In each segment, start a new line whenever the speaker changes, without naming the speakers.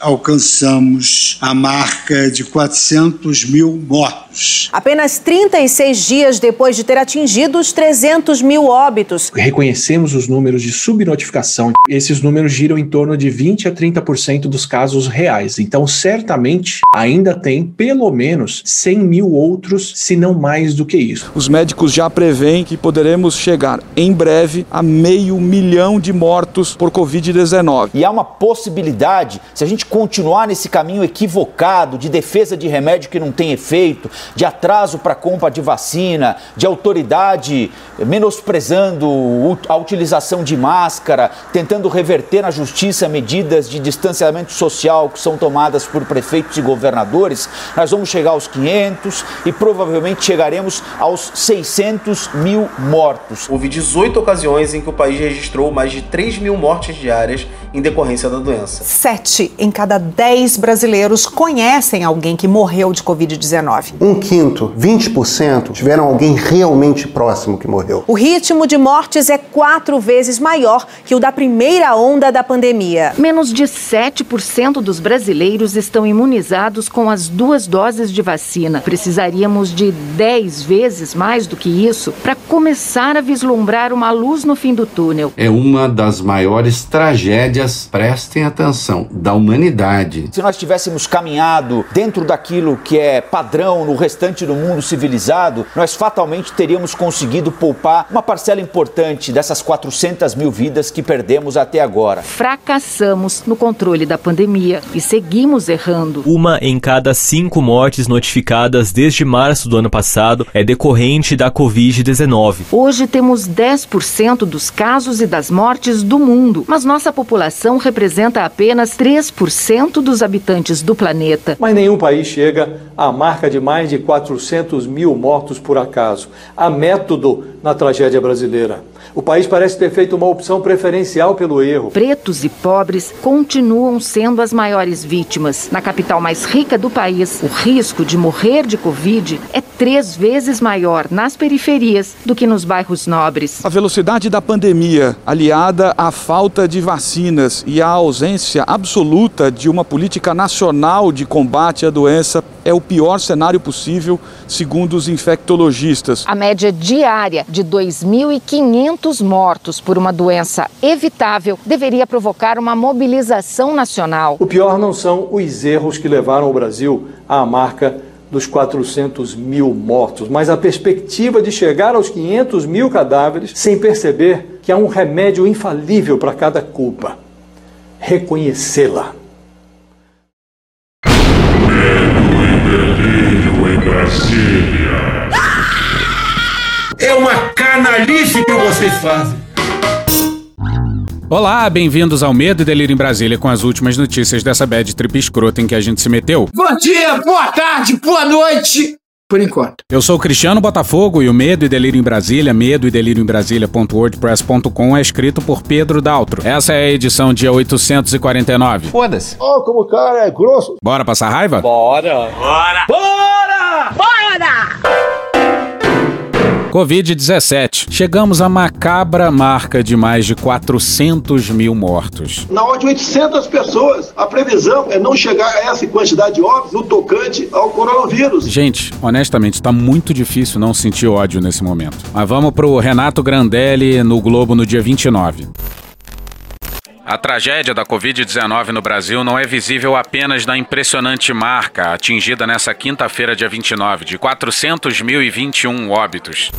alcançamos a marca de 400 mil mortos.
Apenas 36 dias depois de ter atingido os 300 mil óbitos.
Reconhecemos os números de subnotificação. Esses números giram em torno de 20 a 30% dos casos reais. Então, certamente, ainda tem pelo menos 100 mil outros, se não mais do que isso.
Os médicos já preveem que poderemos chegar em breve a meio milhão de mortos por Covid-19.
E há uma possibilidade, se a gente continuar nesse caminho equivocado de defesa de remédio que não tem efeito, de atraso para compra de vacina, de autoridade menosprezando a utilização de máscara, tentando reverter na justiça medidas de distanciamento social que são tomadas por prefeitos e governadores, nós vamos chegar aos 500 e provavelmente chegaremos aos 600 mil mortos.
Houve 18 ocasiões em que o país registrou mais de 3 mil mortes diárias em decorrência da doença.
Sete em cada dez brasileiros conhecem alguém que morreu de Covid-19.
Um quinto, 20%, tiveram alguém realmente próximo que morreu.
O ritmo de mortes é quatro vezes maior que o da primeira onda da pandemia.
Menos de 7% dos brasileiros estão imunizados com as duas doses de vacina. Precisaríamos de 10 vezes mais do que isso para começar a vislumbrar uma luz no fim do túnel.
É uma das maiores tragédias, prestem atenção, da humanidade.
Se nós tivéssemos caminhado dentro daquilo que é padrão no restante do mundo civilizado, nós fatalmente teríamos conseguido poupar uma parcela importante dessas 400 mil vidas que perdemos até agora.
Fracassamos no controle da pandemia e seguimos errando.
Uma em cada cinco mortes notificadas desde março do ano passado é decorrente da Covid-19.
Hoje temos 10% dos casos e das mortes do mundo, mas nossa população representa apenas 3% dos habitantes do planeta.
Mas nenhum país chega à marca de mais de 400 mil mortos por acaso. Há método na tragédia brasileira. O país parece ter feito uma opção preferencial pelo erro.
Pretos e pobres continuam sendo as maiores vítimas. Na capital mais rica do país, o risco de morrer de Covid é três vezes maior nas periferias do que nos bairros nobres.
A velocidade da pandemia, aliada à falta de vacinas e à ausência absoluta de uma política nacional de combate à doença, é o pior cenário possível, segundo os infectologistas.
A média diária de 2.500 mortos por uma doença evitável deveria provocar uma mobilização nacional.
O pior não são os erros que levaram o Brasil à marca dos 400 mil mortos, mas a perspectiva de chegar aos 500 mil cadáveres sem perceber que há um remédio infalível para cada culpa: reconhecê-la.
em Brasília. É uma canalice vocês fazem.
Olá, bem-vindos ao Medo e Delírio em Brasília com as últimas notícias dessa bad trip escrota em que a gente se meteu.
Bom dia, boa tarde, boa noite. Por enquanto.
Eu sou o Cristiano Botafogo e o Medo e Delírio em Brasília, medo e delírio em Brasília.wordpress.com é escrito por Pedro Daltro. Essa é a edição dia 849.
Foda-se. Oh, como o cara é grosso.
Bora passar raiva?
Bora. Bora. Bora!
Bora!
Covid-17. Chegamos à macabra marca de mais de 400 mil mortos.
Na ordem de 800 pessoas. A previsão é não chegar a essa quantidade de óbitos no tocante ao coronavírus.
Gente, honestamente, está muito difícil não sentir ódio nesse momento. Mas vamos pro Renato Grandelli no Globo no dia 29. A tragédia da Covid-19 no Brasil não é visível apenas na impressionante marca atingida nessa quinta-feira, dia 29, de 400.021 óbitos.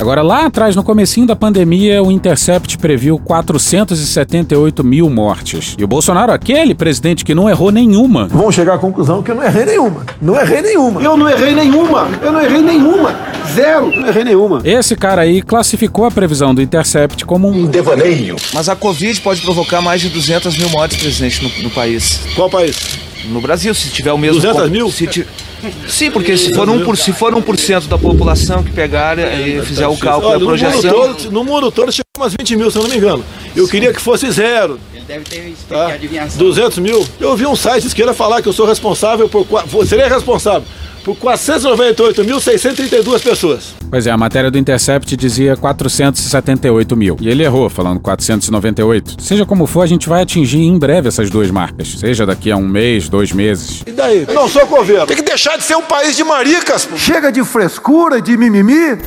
Agora, lá atrás, no comecinho da pandemia, o Intercept previu 478 mil mortes. E o Bolsonaro, aquele presidente que não errou nenhuma.
Vão chegar à conclusão que eu não errei nenhuma. Não errei nenhuma. Eu não errei nenhuma. Eu não errei nenhuma. Zero. Não errei nenhuma.
Esse cara aí classificou a previsão do Intercept como um
devaneio.
Mas a Covid pode provocar mais de 200 mil mortes, presidente, no, no país.
Qual país?
No Brasil, se tiver o mesmo...
200 mil?
Se ti... Sim, porque se for, 1%, se for 1% da população que pegar e fizer o cálculo,
Olha,
a projeção...
No mundo, todo, no mundo todo chega umas 20 mil, se eu não me engano. Eu queria que fosse zero.
Ele deve ter
tá? 200 mil. Eu vi um site esquerda falar que eu sou responsável por... Seria responsável por 498.632 pessoas.
Pois é, a matéria do Intercept dizia 478 mil. E ele errou, falando 498. Seja como for, a gente vai atingir em breve essas duas marcas. Seja daqui a um mês, dois meses.
E daí? Eu não sou governo. Tem que deixar de ser um país de maricas. Pô.
Chega de frescura, de mimimi.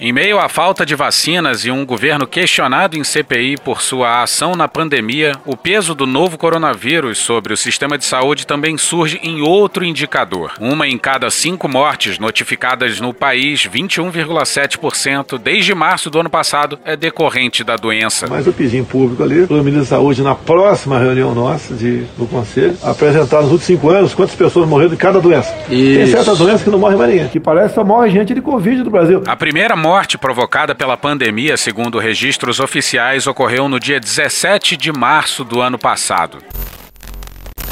Em meio à falta de vacinas e um governo questionado em CPI por sua ação na pandemia, o peso do novo coronavírus sobre o sistema de saúde também surge em outro indicador. Uma em cada cinco mortes notificadas no país, 21,7% desde março do ano passado, é decorrente da doença.
Mas eu pedi em público ali, pelo ministro da Saúde, na próxima reunião nossa de, do Conselho, apresentar nos últimos cinco anos quantas pessoas morreram de cada doença. Isso. Tem certas doenças que não morre mais ninguém. Que parece que só morre gente de Covid no Brasil.
A primeira morte provocada pela pandemia, segundo registros oficiais, ocorreu no dia 17 de março do ano passado.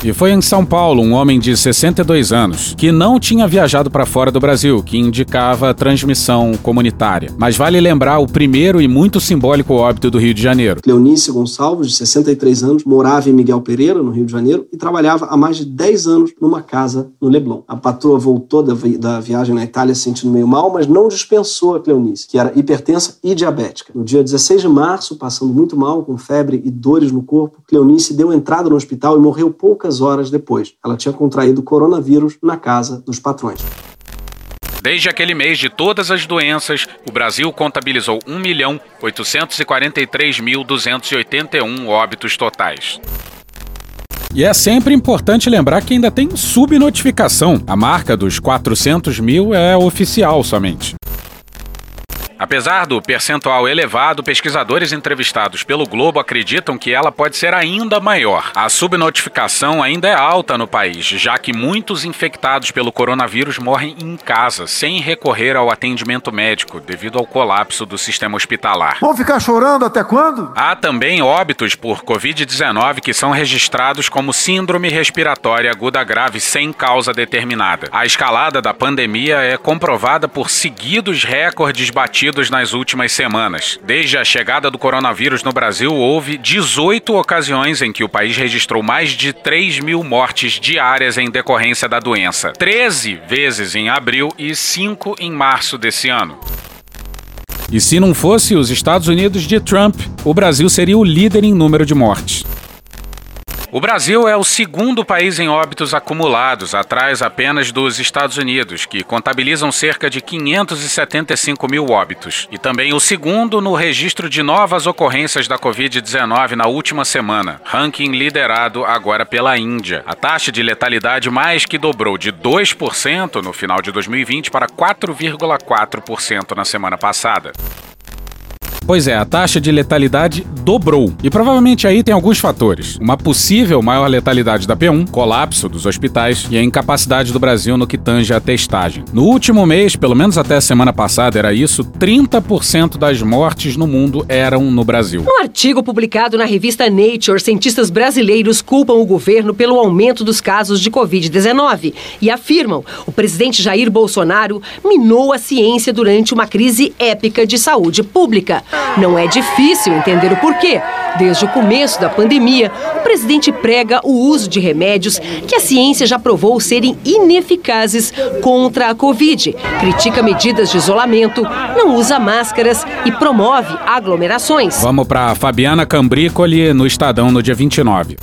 E foi em São Paulo um homem de 62 anos, que não tinha viajado para fora do Brasil, que indicava transmissão comunitária. Mas vale lembrar o primeiro e muito simbólico óbito do Rio de Janeiro.
Cleonice Gonçalves, de 63 anos, morava em Miguel Pereira, no Rio de Janeiro, e trabalhava há mais de 10 anos numa casa no Leblon. A patroa voltou da, vi da viagem na Itália se sentindo meio mal, mas não dispensou a Cleonice, que era hipertensa e diabética. No dia 16 de março, passando muito mal, com febre e dores no corpo, Cleonice deu entrada no hospital e morreu poucas poucas horas depois. Ela tinha contraído coronavírus na casa dos patrões.
Desde aquele mês de todas as doenças, o Brasil contabilizou 1.843.281 óbitos totais. E é sempre importante lembrar que ainda tem subnotificação. A marca dos 400 mil é oficial somente. Apesar do percentual elevado, pesquisadores entrevistados pelo Globo acreditam que ela pode ser ainda maior. A subnotificação ainda é alta no país, já que muitos infectados pelo coronavírus morrem em casa, sem recorrer ao atendimento médico, devido ao colapso do sistema hospitalar.
Vão ficar chorando até quando?
Há também óbitos por Covid-19 que são registrados como síndrome respiratória aguda grave sem causa determinada. A escalada da pandemia é comprovada por seguidos recordes batidos nas últimas semanas. Desde a chegada do coronavírus no Brasil, houve 18 ocasiões em que o país registrou mais de 3 mil mortes diárias em decorrência da doença. 13 vezes em abril e 5 em março desse ano. E se não fosse os Estados Unidos de Trump, o Brasil seria o líder em número de mortes. O Brasil é o segundo país em óbitos acumulados, atrás apenas dos Estados Unidos, que contabilizam cerca de 575 mil óbitos, e também o segundo no registro de novas ocorrências da Covid-19 na última semana, ranking liderado agora pela Índia. A taxa de letalidade mais que dobrou de 2% no final de 2020 para 4,4% na semana passada. Pois é, a taxa de letalidade dobrou. E provavelmente aí tem alguns fatores. Uma possível maior letalidade da P1, colapso dos hospitais e a incapacidade do Brasil no que tange a testagem. No último mês, pelo menos até a semana passada era isso, 30% das mortes no mundo eram no Brasil.
Um artigo publicado na revista Nature, cientistas brasileiros culpam o governo pelo aumento dos casos de Covid-19 e afirmam o presidente Jair Bolsonaro minou a ciência durante uma crise épica de saúde pública. Não é difícil entender o porquê. Desde o começo da pandemia, o presidente prega o uso de remédios que a ciência já provou serem ineficazes contra a Covid. Critica medidas de isolamento, não usa máscaras e promove aglomerações.
Vamos para Fabiana Cambrícoli no Estadão no dia 29.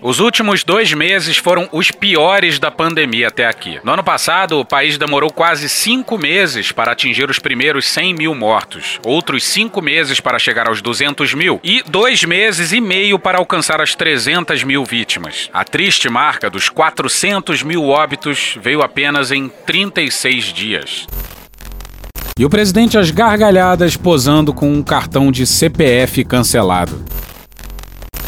Os últimos dois meses foram os piores da pandemia até aqui. No ano passado, o país demorou quase cinco meses para atingir os primeiros 100 mil mortos, outros cinco meses para chegar aos 200 mil e dois meses e meio para alcançar as 300 mil vítimas. A triste marca dos 400 mil óbitos veio apenas em 36 dias. E o presidente às gargalhadas posando com um cartão de CPF cancelado.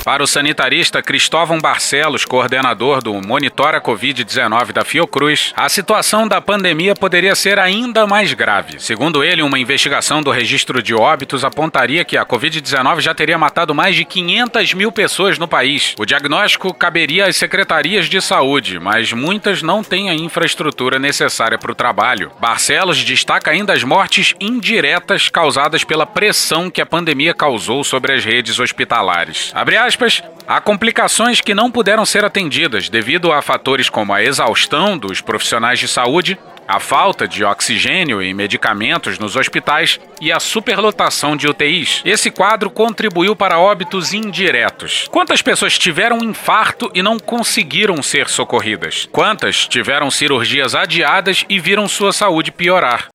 Para o sanitarista Cristóvão Barcelos, coordenador do Monitora Covid-19 da Fiocruz, a situação da pandemia poderia ser ainda mais grave. Segundo ele, uma investigação do registro de óbitos apontaria que a Covid-19 já teria matado mais de 500 mil pessoas no país. O diagnóstico caberia às secretarias de saúde, mas muitas não têm a infraestrutura necessária para o trabalho. Barcelos destaca ainda as mortes indiretas causadas pela pressão que a pandemia causou sobre as redes hospitalares. Abre aspas, há complicações que não puderam ser atendidas devido a fatores como a exaustão dos profissionais de saúde, a falta de oxigênio e medicamentos nos hospitais e a superlotação de UTIs. Esse quadro contribuiu para óbitos indiretos. Quantas pessoas tiveram infarto e não conseguiram ser socorridas? Quantas tiveram cirurgias adiadas e viram sua saúde piorar?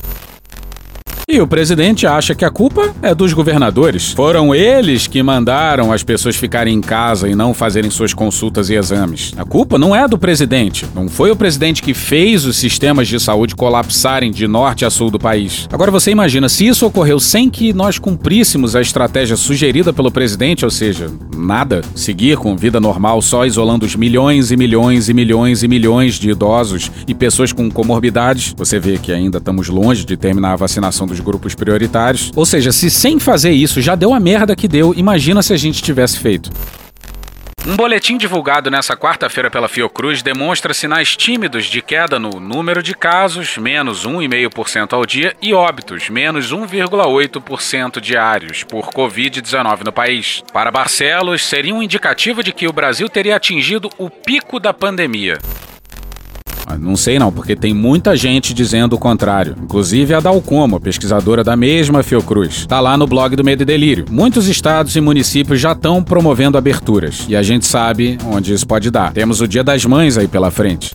E o presidente acha que a culpa é dos governadores. Foram eles que mandaram as pessoas ficarem em casa e não fazerem suas consultas e exames. A culpa não é do presidente. Não foi o presidente que fez os sistemas de saúde colapsarem de norte a sul do país. Agora você imagina, se isso ocorreu sem que nós cumpríssemos a estratégia sugerida pelo presidente, ou seja, nada, seguir com vida normal só isolando os milhões e milhões e milhões e milhões de idosos e pessoas com comorbidades, você vê que ainda estamos longe de terminar a vacinação dos grupos prioritários. Ou seja, se sem fazer isso já deu a merda que deu, imagina se a gente tivesse feito. Um boletim divulgado nessa quarta-feira pela Fiocruz demonstra sinais tímidos de queda no número de casos, menos 1,5% ao dia, e óbitos, menos 1,8% diários, por Covid-19 no país. Para Barcelos, seria um indicativo de que o Brasil teria atingido o pico da pandemia. Ah, não sei não, porque tem muita gente dizendo o contrário. Inclusive a Dalcomo, pesquisadora da mesma Fiocruz. Tá lá no blog do Medo e Delírio. Muitos estados e municípios já estão promovendo aberturas. E a gente sabe onde isso pode dar. Temos o Dia das Mães aí pela frente.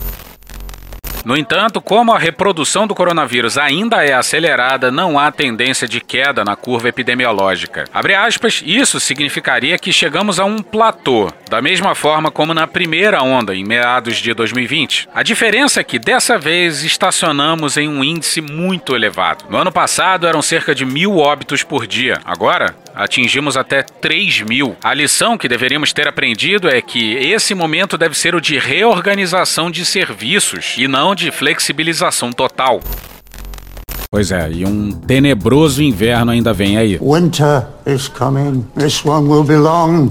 No entanto, como a reprodução do coronavírus ainda é acelerada, não há tendência de queda na curva epidemiológica. Abre aspas, isso significaria que chegamos a um platô, da mesma forma como na primeira onda, em meados de 2020. A diferença é que dessa vez estacionamos em um índice muito elevado. No ano passado eram cerca de mil óbitos por dia. Agora, atingimos até 3 mil. A lição que deveríamos ter aprendido é que esse momento deve ser o de reorganização de serviços e não de flexibilização total. Pois é, e um tenebroso inverno ainda vem aí.
Winter is coming. This one will be long.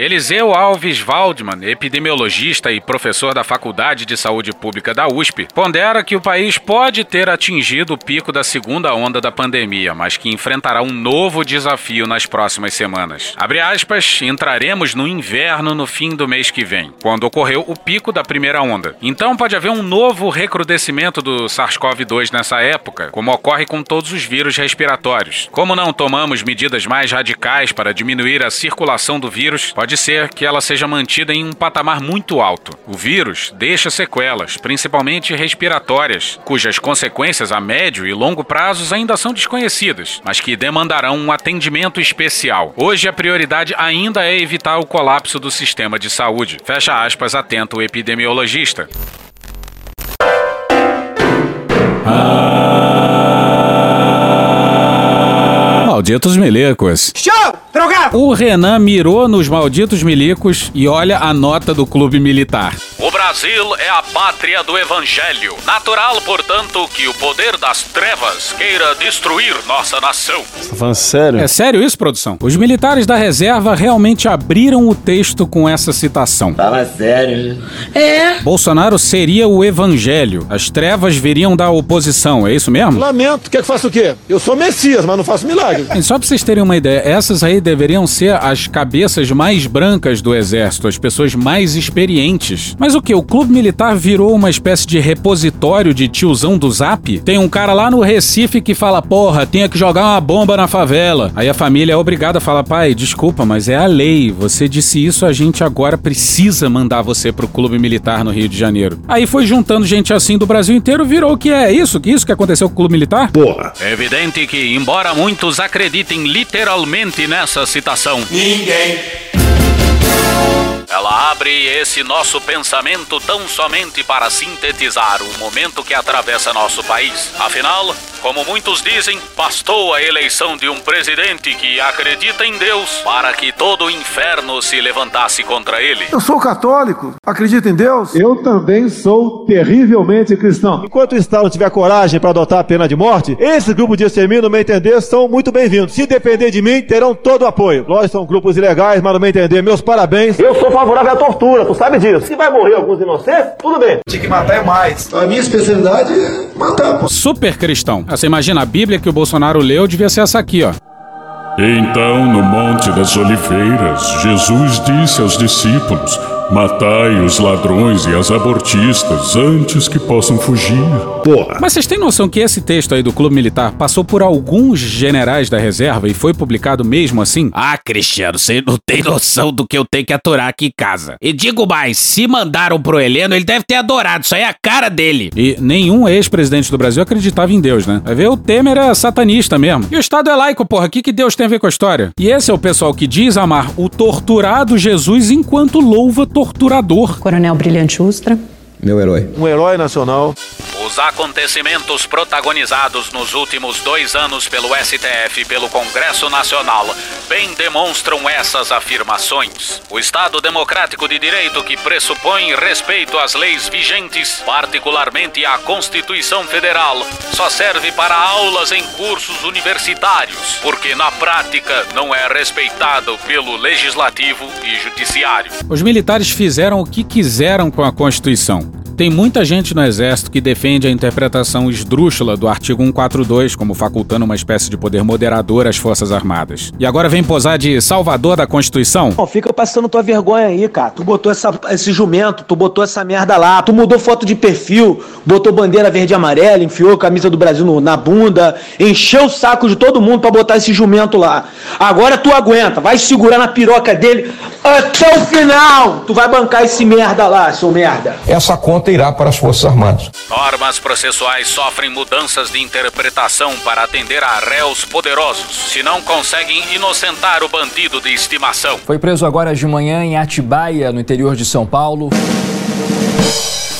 Eliseu Alves Waldman, epidemiologista e professor da Faculdade de Saúde Pública da USP, pondera que o país pode ter atingido o pico da segunda onda da pandemia, mas que enfrentará um novo desafio nas próximas semanas. Abre aspas, entraremos no inverno no fim do mês que vem, quando ocorreu o pico da primeira onda. Então pode haver um novo recrudescimento do SARS-CoV-2 nessa época, como ocorre com todos os vírus respiratórios. Como não tomamos medidas mais radicais para diminuir a circulação do vírus, pode ser que ela seja mantida em um patamar muito alto. O vírus deixa sequelas, principalmente respiratórias, cujas consequências a médio e longo prazos ainda são desconhecidas, mas que demandarão um atendimento especial. Hoje a prioridade ainda é evitar o colapso do sistema de saúde. Fecha aspas, atento o epidemiologista. Malditos milicos.
Show! Drogado!
O Renan mirou nos malditos milicos e olha a nota do clube militar. O Brasil é a pátria do evangelho. Natural, portanto, que o poder das trevas queira destruir nossa nação.
Tá falando sério?
É sério isso, produção? Os militares da reserva realmente abriram o texto com essa citação.
Fala sério.
É.
Bolsonaro seria o evangelho. As trevas viriam da oposição, é isso mesmo?
Lamento. Quer que faça o quê? Eu sou Messias, mas não faço milagre.
E só pra vocês terem uma ideia, essas aí deveriam ser as cabeças mais brancas do exército, as pessoas mais experientes. Mas o que? O clube militar virou uma espécie de repositório de tiozão do zap? Tem um cara lá no Recife que fala, porra, tinha que jogar uma bomba na favela. Aí a família é obrigada a falar, pai, desculpa, mas é a lei. Você disse isso, a gente agora precisa mandar você pro clube militar no Rio de Janeiro. Aí foi juntando gente assim do Brasil inteiro, virou o que é isso? Que isso que aconteceu com o clube militar?
Porra.
É evidente que, embora muitos acreditem literalmente nessa citação,
Ninguém.
Ela abre esse nosso pensamento tão somente para sintetizar o momento que atravessa nosso país. Afinal, como muitos dizem, bastou a eleição de um presidente que acredita em Deus para que todo o inferno se levantasse contra ele.
Eu sou católico, acredito em Deus.
Eu também sou terrivelmente cristão. Enquanto o Estado não tiver coragem para adotar a pena de morte, esse grupo de extermínio, no meu entender, são muito bem-vindos. Se depender de mim, terão todo o apoio. Nós são grupos ilegais, mas no meu entender, meus parabéns. Eu sou favorável à tortura, tu sabe disso. Se vai morrer alguns inocentes, tudo bem.
Tinha que matar é mais. A minha especialidade é matar.
Super cristão. Você imagina, a Bíblia que o Bolsonaro leu devia ser essa aqui, ó.
Então, no Monte das Oliveiras, Jesus disse aos discípulos: Matai os ladrões e as abortistas antes que possam fugir.
Porra. Mas vocês têm noção que esse texto aí do Clube Militar passou por alguns generais da reserva e foi publicado mesmo assim?
Ah, Cristiano, você não tem noção do que eu tenho que aturar aqui em casa. E digo mais, se mandaram pro Heleno, ele deve ter adorado. Isso aí é a cara dele.
E nenhum ex-presidente do Brasil acreditava em Deus, né? Vai ver, o Temer é satanista mesmo. E o Estado é laico, porra. O que, que Deus tem a ver com a história? E esse é o pessoal que diz amar o torturado Jesus enquanto louva torturador.
Coronel Brilhante Ustra.
Meu herói.
Um herói nacional.
Os acontecimentos protagonizados nos últimos dois anos pelo STF e pelo Congresso Nacional bem demonstram essas afirmações. O Estado Democrático de Direito, que pressupõe respeito às leis vigentes, particularmente à Constituição Federal, só serve para aulas em cursos universitários, porque na prática não é respeitado pelo Legislativo e Judiciário.
Os militares fizeram o que quiseram com a Constituição. Tem muita gente no Exército que defende a interpretação esdrúxula do artigo 142 como facultando uma espécie de poder moderador às Forças Armadas. E agora vem posar de salvador da Constituição?
Não, fica passando tua vergonha aí, cara. Tu botou essa, esse jumento, tu botou essa merda lá, tu mudou foto de perfil, botou bandeira verde e amarela, enfiou a camisa do Brasil no, na bunda, encheu o saco de todo mundo para botar esse jumento lá. Agora tu aguenta, vai segurar na piroca dele até o final. Tu vai bancar esse merda lá, seu merda.
Essa conta irá para as Forças Armadas.
Normas processuais sofrem mudanças de interpretação para atender a réus poderosos, se não conseguem inocentar o bandido de estimação.
Foi preso agora de manhã em Atibaia, no interior de São Paulo.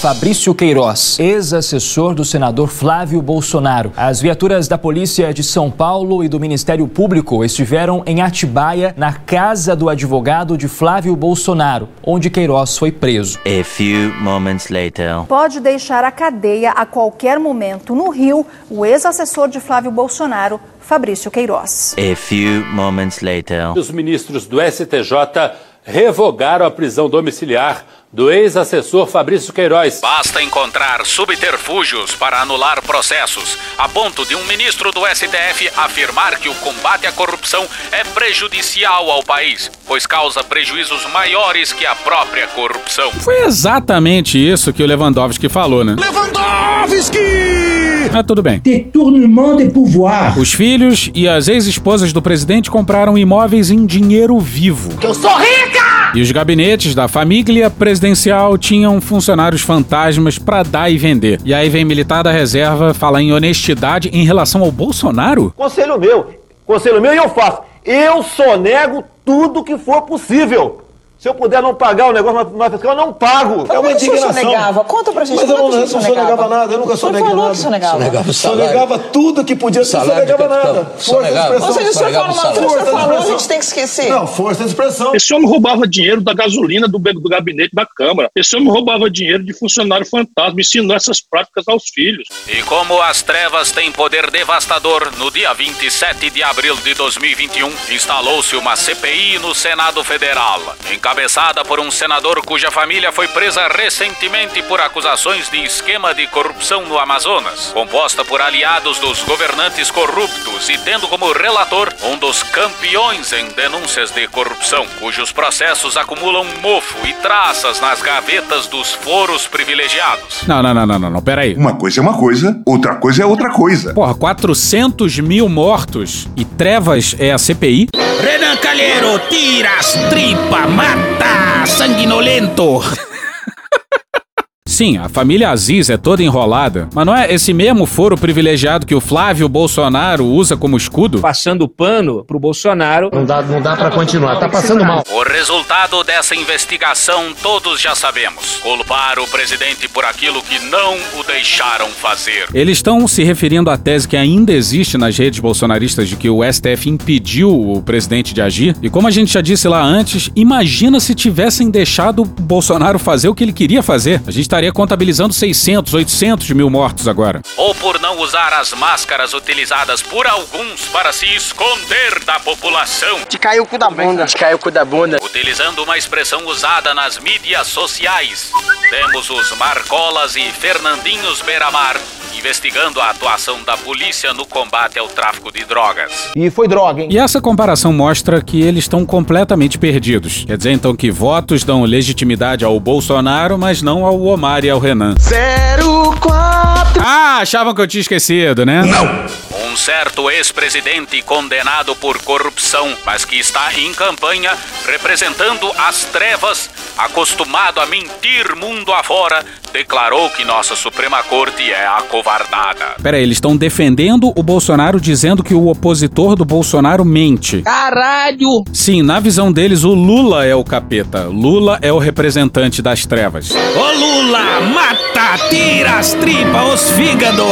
Fabrício Queiroz, ex-assessor do senador Flávio Bolsonaro. As viaturas da Polícia de São Paulo e do Ministério Público estiveram em Atibaia, na casa do advogado de Flávio Bolsonaro, onde Queiroz foi preso.
A few moments later.
Pode deixar a cadeia a qualquer momento. No Rio, o ex-assessor de Flávio Bolsonaro, Fabrício Queiroz.
A few moments later.
Os ministros do STJ revogaram a prisão domiciliar do ex-assessor Fabrício Queiroz.
Basta encontrar subterfúgios para anular processos, a ponto de um ministro do STF afirmar que o combate à corrupção é prejudicial ao país, pois causa prejuízos maiores que a própria corrupção.
Foi exatamente isso que o Lewandowski falou, né?
Lewandowski!
Ah, tudo bem.
Détournement de pouvoir.
Os filhos e as ex-esposas do presidente compraram imóveis em dinheiro vivo.
Eu sou rica!
E os gabinetes da família presidencial tinham funcionários fantasmas para dar e vender. E aí vem militar da reserva falar em honestidade em relação ao Bolsonaro?
Conselho meu, conselho meu e eu faço. Eu sonego tudo que for possível. Se eu puder não pagar o negócio na fiscal, eu não pago.
Mas
é uma
como é que o senhor
indignação.
sonegava? Conta pra gente,
Mas eu
como é
não,
o
eu não sonegava
sonegava?
nada, eu nunca
O
soneguei
falou
nada.
que sonegava.
Sonegava, sonegava tudo que podia ser,
Salário
sonegava nada. Força de
Sonegava.
expressão.
Ou seja, o senhor fala uma coisa, o falou, a gente tem que esquecer.
Não, força de expressão.
Esse homem roubava dinheiro da gasolina do, do gabinete da Câmara. Esse homem roubava dinheiro de funcionário fantasma, ensinou essas práticas aos filhos.
E como as trevas têm poder devastador, no dia 27 de abril de 2021, instalou-se uma CPI no Senado Federal, encabeçada por um senador cuja família foi presa recentemente por acusações de esquema de corrupção no Amazonas, composta por aliados dos governantes corruptos e tendo como relator um dos campeões em denúncias de corrupção, cujos processos acumulam mofo e traças nas gavetas dos foros privilegiados.
Não, não, não, não, não, não, peraí.
Uma coisa é uma coisa, outra coisa é outra coisa.
Porra, 400 mil mortos e trevas é a CPI?
Renan Calheiro, tira as tripa, mata, sanguinolento.
Sim, a família Aziz é toda enrolada, mas não é esse mesmo foro privilegiado que o Flávio Bolsonaro usa como escudo?
Passando pano pro Bolsonaro.
Não dá, não dá para continuar, tá passando mal.
O resultado dessa investigação todos já sabemos. Culpar o presidente por aquilo que não o deixaram fazer.
Eles estão se referindo à tese que ainda existe nas redes bolsonaristas de que o STF impediu o presidente de agir. E como a gente já disse lá antes, imagina se tivessem deixado o Bolsonaro fazer o que ele queria fazer. A gente estaria contabilizando 600, 800 mil mortos agora.
Ou por não usar as máscaras utilizadas por alguns para se esconder da população.
Te caiu o cu da bunda. Te caiu o cu da bunda.
Utilizando uma expressão usada nas mídias sociais. Temos os Marcolas e Fernandinhos Beiramar investigando a atuação da polícia no combate ao tráfico de drogas.
E foi droga, hein?
E essa comparação mostra que eles estão completamente perdidos. Quer dizer então que votos dão legitimidade ao Bolsonaro, mas não ao Omar e ao Renan.
04
Ah, achavam que eu tinha esquecido, né?
Não! Um certo ex-presidente condenado por corrupção, mas que está em campanha representando as trevas, acostumado a mentir mundo afora, declarou que nossa Suprema Corte é acovardada.
Pera aí, eles estão defendendo o Bolsonaro dizendo que o opositor do Bolsonaro mente.
Caralho!
Sim, na visão deles, o Lula é o capeta. Lula é o representante das trevas.
Ô Lula, mata, tira as tripas, os fígado!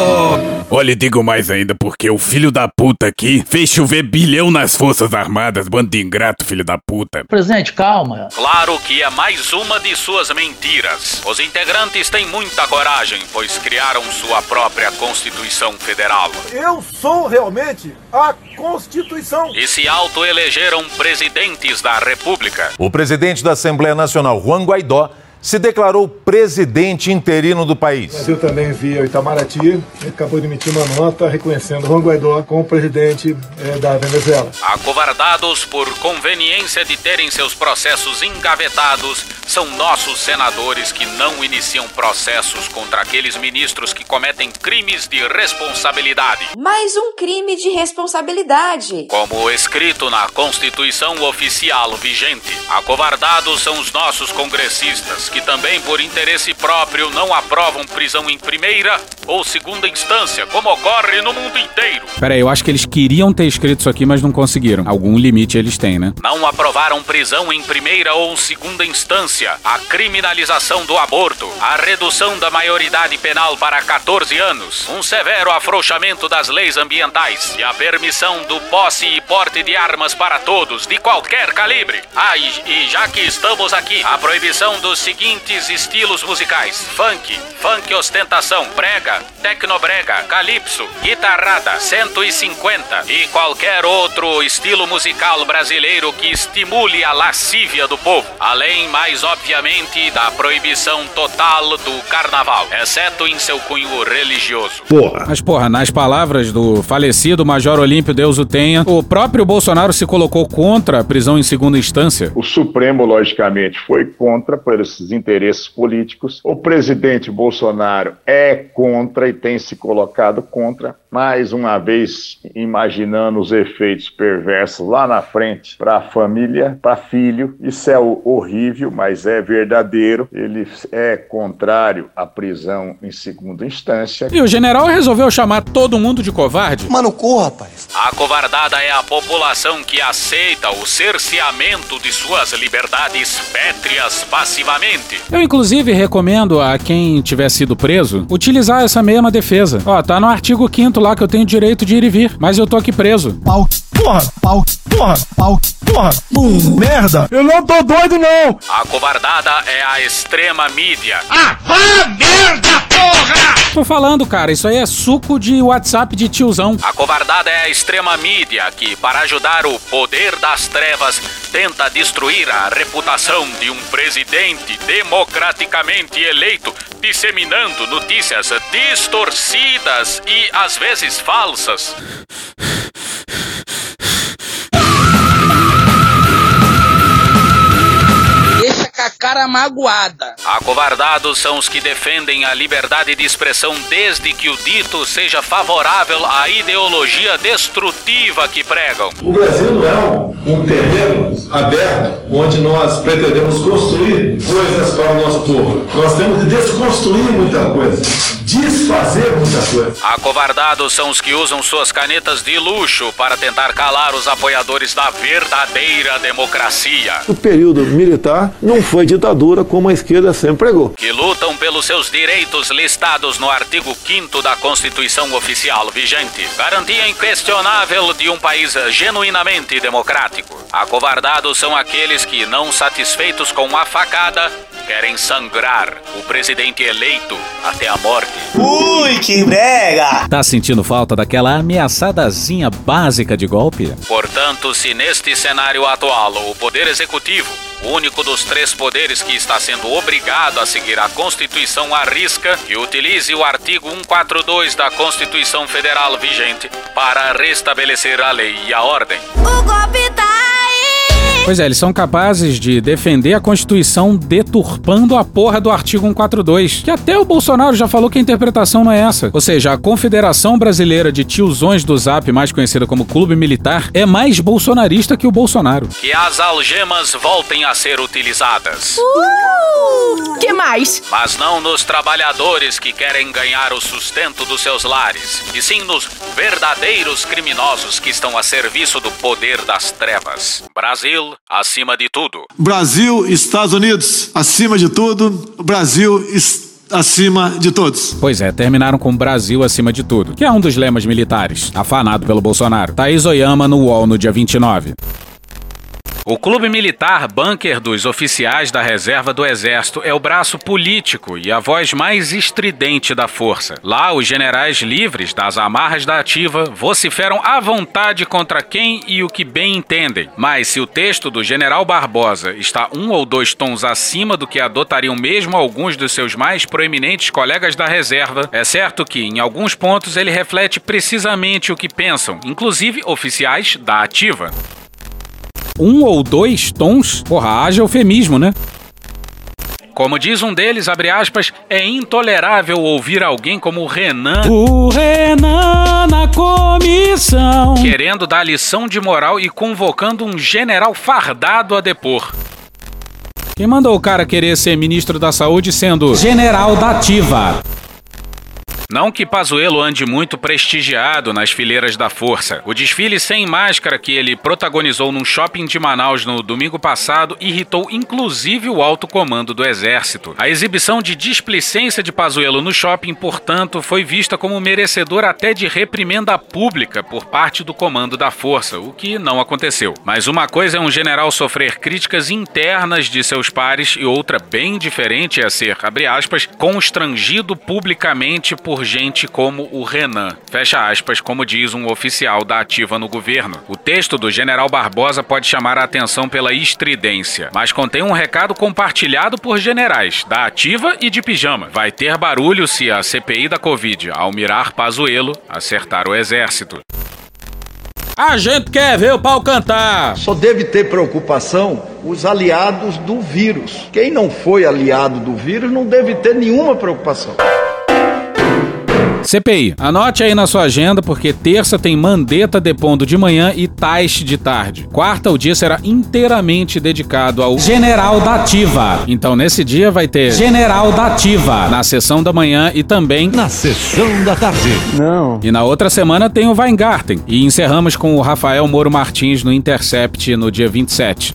Olha, digo mais ainda, porque o filho da puta aqui fez chover bilhão nas Forças Armadas, bando de ingrato, filho da puta.
Presidente, calma.
Claro que é mais uma de suas mentiras. Os integrantes têm muita coragem, pois criaram sua própria Constituição Federal.
Eu sou realmente a Constituição.
E se autoelegeram presidentes da República.
O presidente da Assembleia Nacional, Juan Guaidó, se declarou presidente interino do país.
O Brasil também via o Itamaraty ele acabou de emitir uma nota reconhecendo Juan Guaidó como presidente eh, da Venezuela.
Acovardados por conveniência de terem seus processos engavetados, são nossos senadores que não iniciam processos contra aqueles ministros que cometem crimes de responsabilidade.
Mais um crime de responsabilidade.
Como escrito na Constituição Oficial vigente, acovardados são os nossos congressistas que também por interesse próprio não aprovam prisão em primeira ou segunda instância, como ocorre no mundo inteiro.
Pera aí, eu acho que eles queriam ter escrito isso aqui, mas não conseguiram. Algum limite eles têm, né?
Não aprovaram prisão em primeira ou segunda instância, a criminalização do aborto, a redução da maioridade penal para 14 anos, um severo afrouxamento das leis ambientais e a permissão do posse e porte de armas para todos, de qualquer calibre. Ah, e, e já que estamos aqui, a proibição dos seguintes estilos musicais: funk, funk ostentação, brega, tecnobrega, calypso, guitarrada, 150 e qualquer outro estilo musical brasileiro que estimule a lascívia do povo. Além, mais obviamente, da proibição total do carnaval, exceto em seu cunho religioso.
Porra. Mas, porra, nas palavras do falecido Major Olímpio, Deus o tenha, o próprio Bolsonaro se colocou contra a prisão em segunda instância.
O Supremo, logicamente, foi contra por esses interesses políticos. O presidente Bolsonaro é contra e tem se colocado contra, mais uma vez imaginando os efeitos perversos lá na frente para a família, para filho. Isso é horrível, mas é verdadeiro. Ele é contrário à prisão em segunda instância.
E o general resolveu chamar todo mundo de covarde?
Mano, corra, rapaz.
A covardada é a população que aceita o cerceamento de suas liberdades pétreas passivamente.
Eu, inclusive, recomendo a quem tiver sido preso utilizar essa mesma defesa. Ó, tá no artigo 5 lá que eu tenho direito de ir e vir, mas eu tô aqui preso.
Pau, porra, pau, porra, pau, porra, bum, merda. Eu não tô doido, não.
A covardada é a extrema mídia.
Ah, ah merda, porra!
Tô falando, cara, isso aí é suco de WhatsApp de tiozão.
A covardada é a extrema mídia que, para ajudar o poder das trevas, tenta destruir a reputação de um presidente democraticamente eleito, disseminando notícias distorcidas e às vezes falsas.
Magoada.
Acovardados são os que defendem a liberdade de expressão desde que o dito seja favorável à ideologia destrutiva que pregam.
O Brasil não é um, um terreno aberto onde nós pretendemos construir coisas para o nosso povo. Nós temos que desconstruir muita coisa.
Desfazer muita coisa.
Acovardados são os que usam suas canetas de luxo para tentar calar os apoiadores da verdadeira democracia.
O período militar não foi ditadura como a esquerda sempre pregou.
Que lutam pelos seus direitos listados no artigo 5 da Constituição Oficial vigente. Garantia inquestionável de um país genuinamente democrático. Acovardados são aqueles que, não satisfeitos com a facada, querem sangrar o presidente eleito até a morte.
Ui, que brega!
Tá sentindo falta daquela ameaçadazinha básica de golpe?
Portanto, se neste cenário atual o Poder Executivo, o único dos três poderes que está sendo obrigado a seguir a Constituição à risca, que utilize o artigo 142 da Constituição Federal vigente para restabelecer a lei e a ordem.
O golpe tá!
Pois é, eles são capazes de defender a Constituição deturpando a porra do artigo 142, que até o Bolsonaro já falou que a interpretação não é essa. Ou seja, a Confederação Brasileira de Tiozões do Zap, mais conhecida como Clube Militar, é mais bolsonarista que o Bolsonaro.
Que as algemas voltem a ser utilizadas.
Uh! Que mais?
Mas não nos trabalhadores que querem ganhar o sustento dos seus lares, e sim nos verdadeiros criminosos que estão a serviço do poder das trevas. Brasil, acima de tudo.
Brasil, Estados Unidos, acima de tudo. Brasil, acima de todos.
Pois é, terminaram com Brasil acima de tudo, que é um dos lemas militares, afanado pelo Bolsonaro. Thaís Oyama no UOL no dia 29.
O Clube Militar Bunker dos Oficiais da Reserva do Exército é o braço político e a voz mais estridente da força. Lá, os generais livres das amarras da ativa vociferam à vontade contra quem e o que bem entendem. Mas se o texto do general Barbosa está um ou dois tons acima do que adotariam mesmo alguns dos seus mais proeminentes colegas da reserva, é certo que, em alguns pontos, ele reflete precisamente o que pensam, inclusive oficiais da ativa
um ou dois tons, porra, haja eufemismo, né?
Como diz um deles, abre aspas, é intolerável ouvir alguém como o Renan.
O Renan na comissão.
Querendo dar lição de moral e convocando um general fardado a depor.
Quem mandou o cara querer ser ministro da saúde sendo general da ativa?
Não que Pazuello ande muito prestigiado nas fileiras da força. O desfile sem máscara que ele protagonizou num shopping de Manaus no domingo passado irritou inclusive o alto comando do exército. A exibição de displicência de Pazuello no shopping, portanto, foi vista como merecedora até de reprimenda pública por parte do comando da força, o que não aconteceu. Mas uma coisa é um general sofrer críticas internas de seus pares e outra bem diferente é ser, abre aspas, constrangido publicamente por por gente como o Renan. Fecha aspas, como diz um oficial da ativa no governo. O texto do general Barbosa pode chamar a atenção pela estridência, mas contém um recado compartilhado por generais da ativa e de pijama. Vai ter barulho se a CPI da Covid, ao mirar Pazuello, acertar o exército.
A gente quer ver o pau cantar.
Só deve ter preocupação os aliados do vírus. Quem não foi aliado do vírus não deve ter nenhuma preocupação.
CPI, anote aí na sua agenda porque terça tem Mandetta depondo de manhã e Taish de tarde. Quarta, o dia será inteiramente dedicado ao General da Ativa. Então nesse dia vai ter General da Ativa na sessão da manhã e também
na sessão da tarde.
Não. E na outra semana tem o Weingarten. E encerramos com o Rafael Moro Martins no Intercept no dia 27.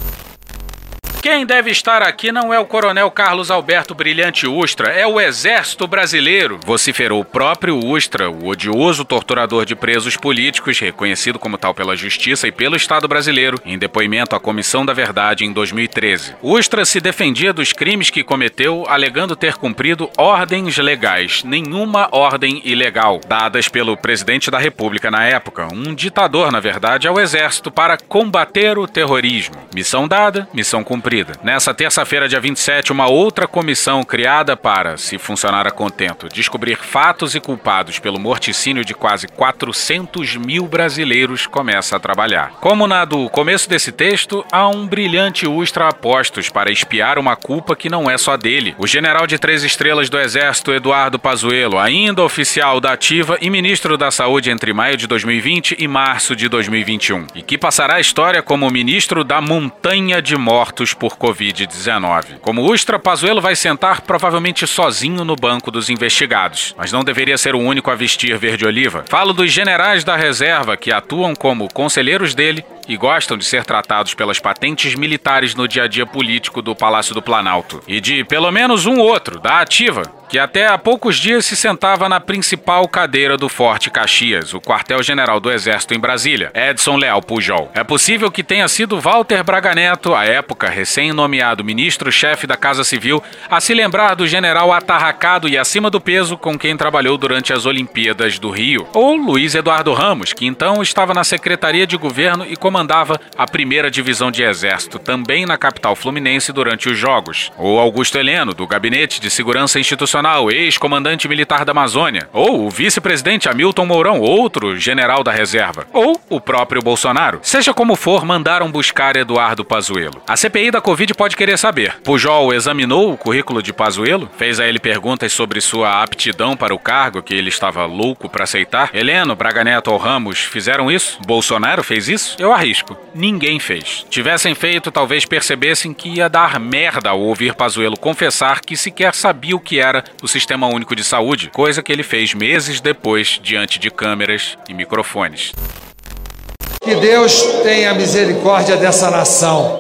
Quem deve estar aqui não é o Coronel Carlos Alberto Brilhante Ustra, é o Exército Brasileiro, vociferou o próprio Ustra, o odioso torturador de presos políticos, reconhecido como tal pela Justiça e pelo Estado brasileiro, em depoimento à Comissão da Verdade em 2013. Ustra se defendia dos crimes que cometeu, alegando ter cumprido ordens legais, nenhuma ordem ilegal, dadas pelo presidente da República na época, um ditador, na verdade, ao Exército para combater o terrorismo. Missão dada, missão cumprida. Nessa terça-feira, dia 27, uma outra comissão criada para, se funcionar a contento, descobrir fatos e culpados pelo morticínio de quase 400 mil brasileiros começa a trabalhar. Como na do começo desse texto, há um brilhante Ustra a postos para espiar uma culpa que não é só dele. O general de três estrelas do Exército, Eduardo Pazuello, ainda oficial da ativa e ministro da Saúde entre maio de 2020 e março de 2021, e que passará a história como ministro da montanha de mortos por Covid-19. Como Ustra, Pazuello vai sentar provavelmente sozinho no banco dos investigados, mas não deveria ser o único a vestir verde-oliva. Falo dos generais da reserva que atuam como conselheiros dele e gostam de ser tratados pelas patentes militares no dia a dia político do Palácio do Planalto. E de pelo menos um outro, da Ativa, que até há poucos dias se sentava na principal cadeira do Forte Caxias, o quartel-general do Exército em Brasília, Edson Leal Pujol. É possível que tenha sido Walter Braga Neto, à época recém-nomeado ministro-chefe da Casa Civil, a se lembrar do general atarracado e acima do peso com quem trabalhou durante as Olimpíadas do Rio. Ou Luiz Eduardo Ramos, que então estava na Secretaria de Governo e comandava a primeira divisão de Exército, também na capital fluminense durante os Jogos. Ou Augusto Heleno, do Gabinete de Segurança Institucional ex-comandante militar da Amazônia, ou o vice-presidente Hamilton Mourão, outro general da reserva, ou o próprio Bolsonaro. Seja como for, mandaram buscar Eduardo Pazuello. A CPI da Covid pode querer saber. Pujol examinou o currículo de Pazuello, fez a ele perguntas sobre sua aptidão para o cargo que ele estava louco para aceitar. Heleno, Braga Neto ou Ramos fizeram isso? Bolsonaro fez isso? Eu arrisco. Ninguém fez. Tivessem feito, talvez percebessem que ia dar merda ao ouvir Pazuello confessar que sequer sabia o que era o Sistema Único de Saúde, coisa que ele fez meses depois diante de câmeras e microfones.
Que Deus tenha misericórdia dessa nação.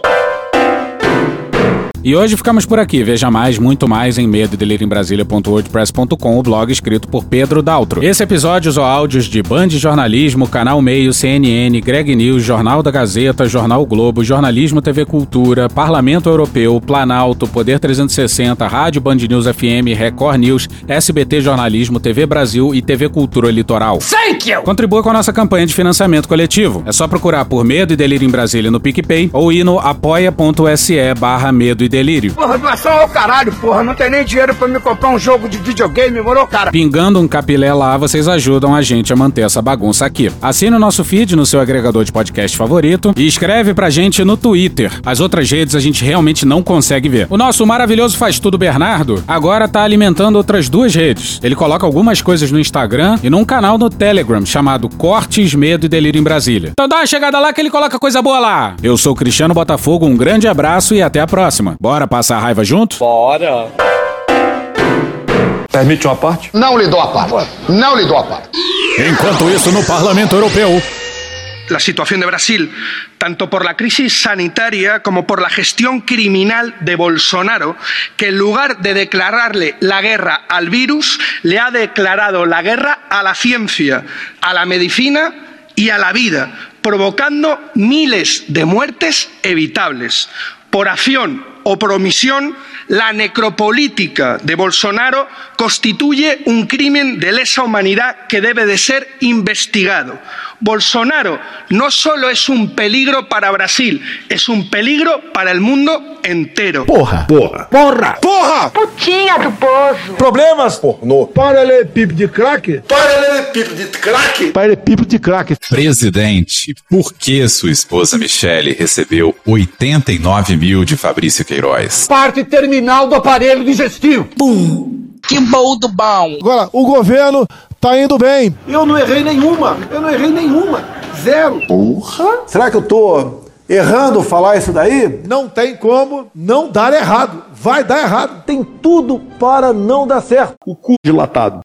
E hoje ficamos por aqui. Veja mais, muito mais em medo Brasília.wordpress.com, o blog escrito por Pedro Daltro. Esse episódio usou áudios de Band Jornalismo, Canal Meio, CNN, Greg News, Jornal da Gazeta, Jornal Globo, Jornalismo TV Cultura, Parlamento Europeu, Planalto, Poder 360, Rádio Band News FM, Record News, SBT Jornalismo, TV Brasil e TV Cultura Litoral.
Thank you!
Contribua com a nossa campanha de financiamento coletivo. É só procurar por Medo e Delírio em Brasília no PicPay ou ir no apoia.se barra Medo e Delírio.
Porra, doação ao caralho, porra. Não tem nem dinheiro pra me comprar um jogo de videogame, morou, cara?
Pingando um capilé lá, vocês ajudam a gente a manter essa bagunça aqui. Assine o nosso feed no seu agregador de podcast favorito e escreve pra gente no Twitter. As outras redes a gente realmente não consegue ver. O nosso maravilhoso Faz Tudo Bernardo agora tá alimentando outras duas redes. Ele coloca algumas coisas no Instagram e num canal no Telegram chamado Cortes, Medo e Delírio em Brasília. Então dá uma chegada lá que ele coloca coisa boa lá. Eu sou Cristiano Botafogo, um grande abraço e até a próxima. Bora passar a raiva junto?
Bora.
Permite uma parte?
Não lhe dou a parte. Não lhe dou a parte.
Enquanto isso, no Parlamento Europeu.
la situación de Brasil, tanto por la crisis sanitaria como por la gestión criminal de Bolsonaro, que en lugar de declararle la guerra al virus, le ha declarado la guerra a la ciencia, a la medicina y a la vida, provocando miles de muertes evitables. Por acción o por omisión, la necropolítica de Bolsonaro constituye un crimen de lesa humanidad que debe de ser investigado. Bolsonaro no solo es un peligro para Brasil, es un peligro para el mundo entero.
Porra. Porra. Porra. Porra.
Putinha do poço.
Problemas? Pornô. Paralelepípedo de crack?
Paralelepípedo de crack?
Paralelepípedo de crack.
Presidente, por que sua esposa Michele recebeu 89 mil de Fabrício Queiroz?
Parte terminal do aparelho digestivo.
Pum. Que bom do bom.
Agora, o governo tá indo bem. Eu não errei nenhuma. Eu não errei nenhuma. Zero. Porra. Será que eu tô errando falar isso daí? Não tem como não dar errado. Vai dar errado. Tem tudo para não dar certo. O cu dilatado.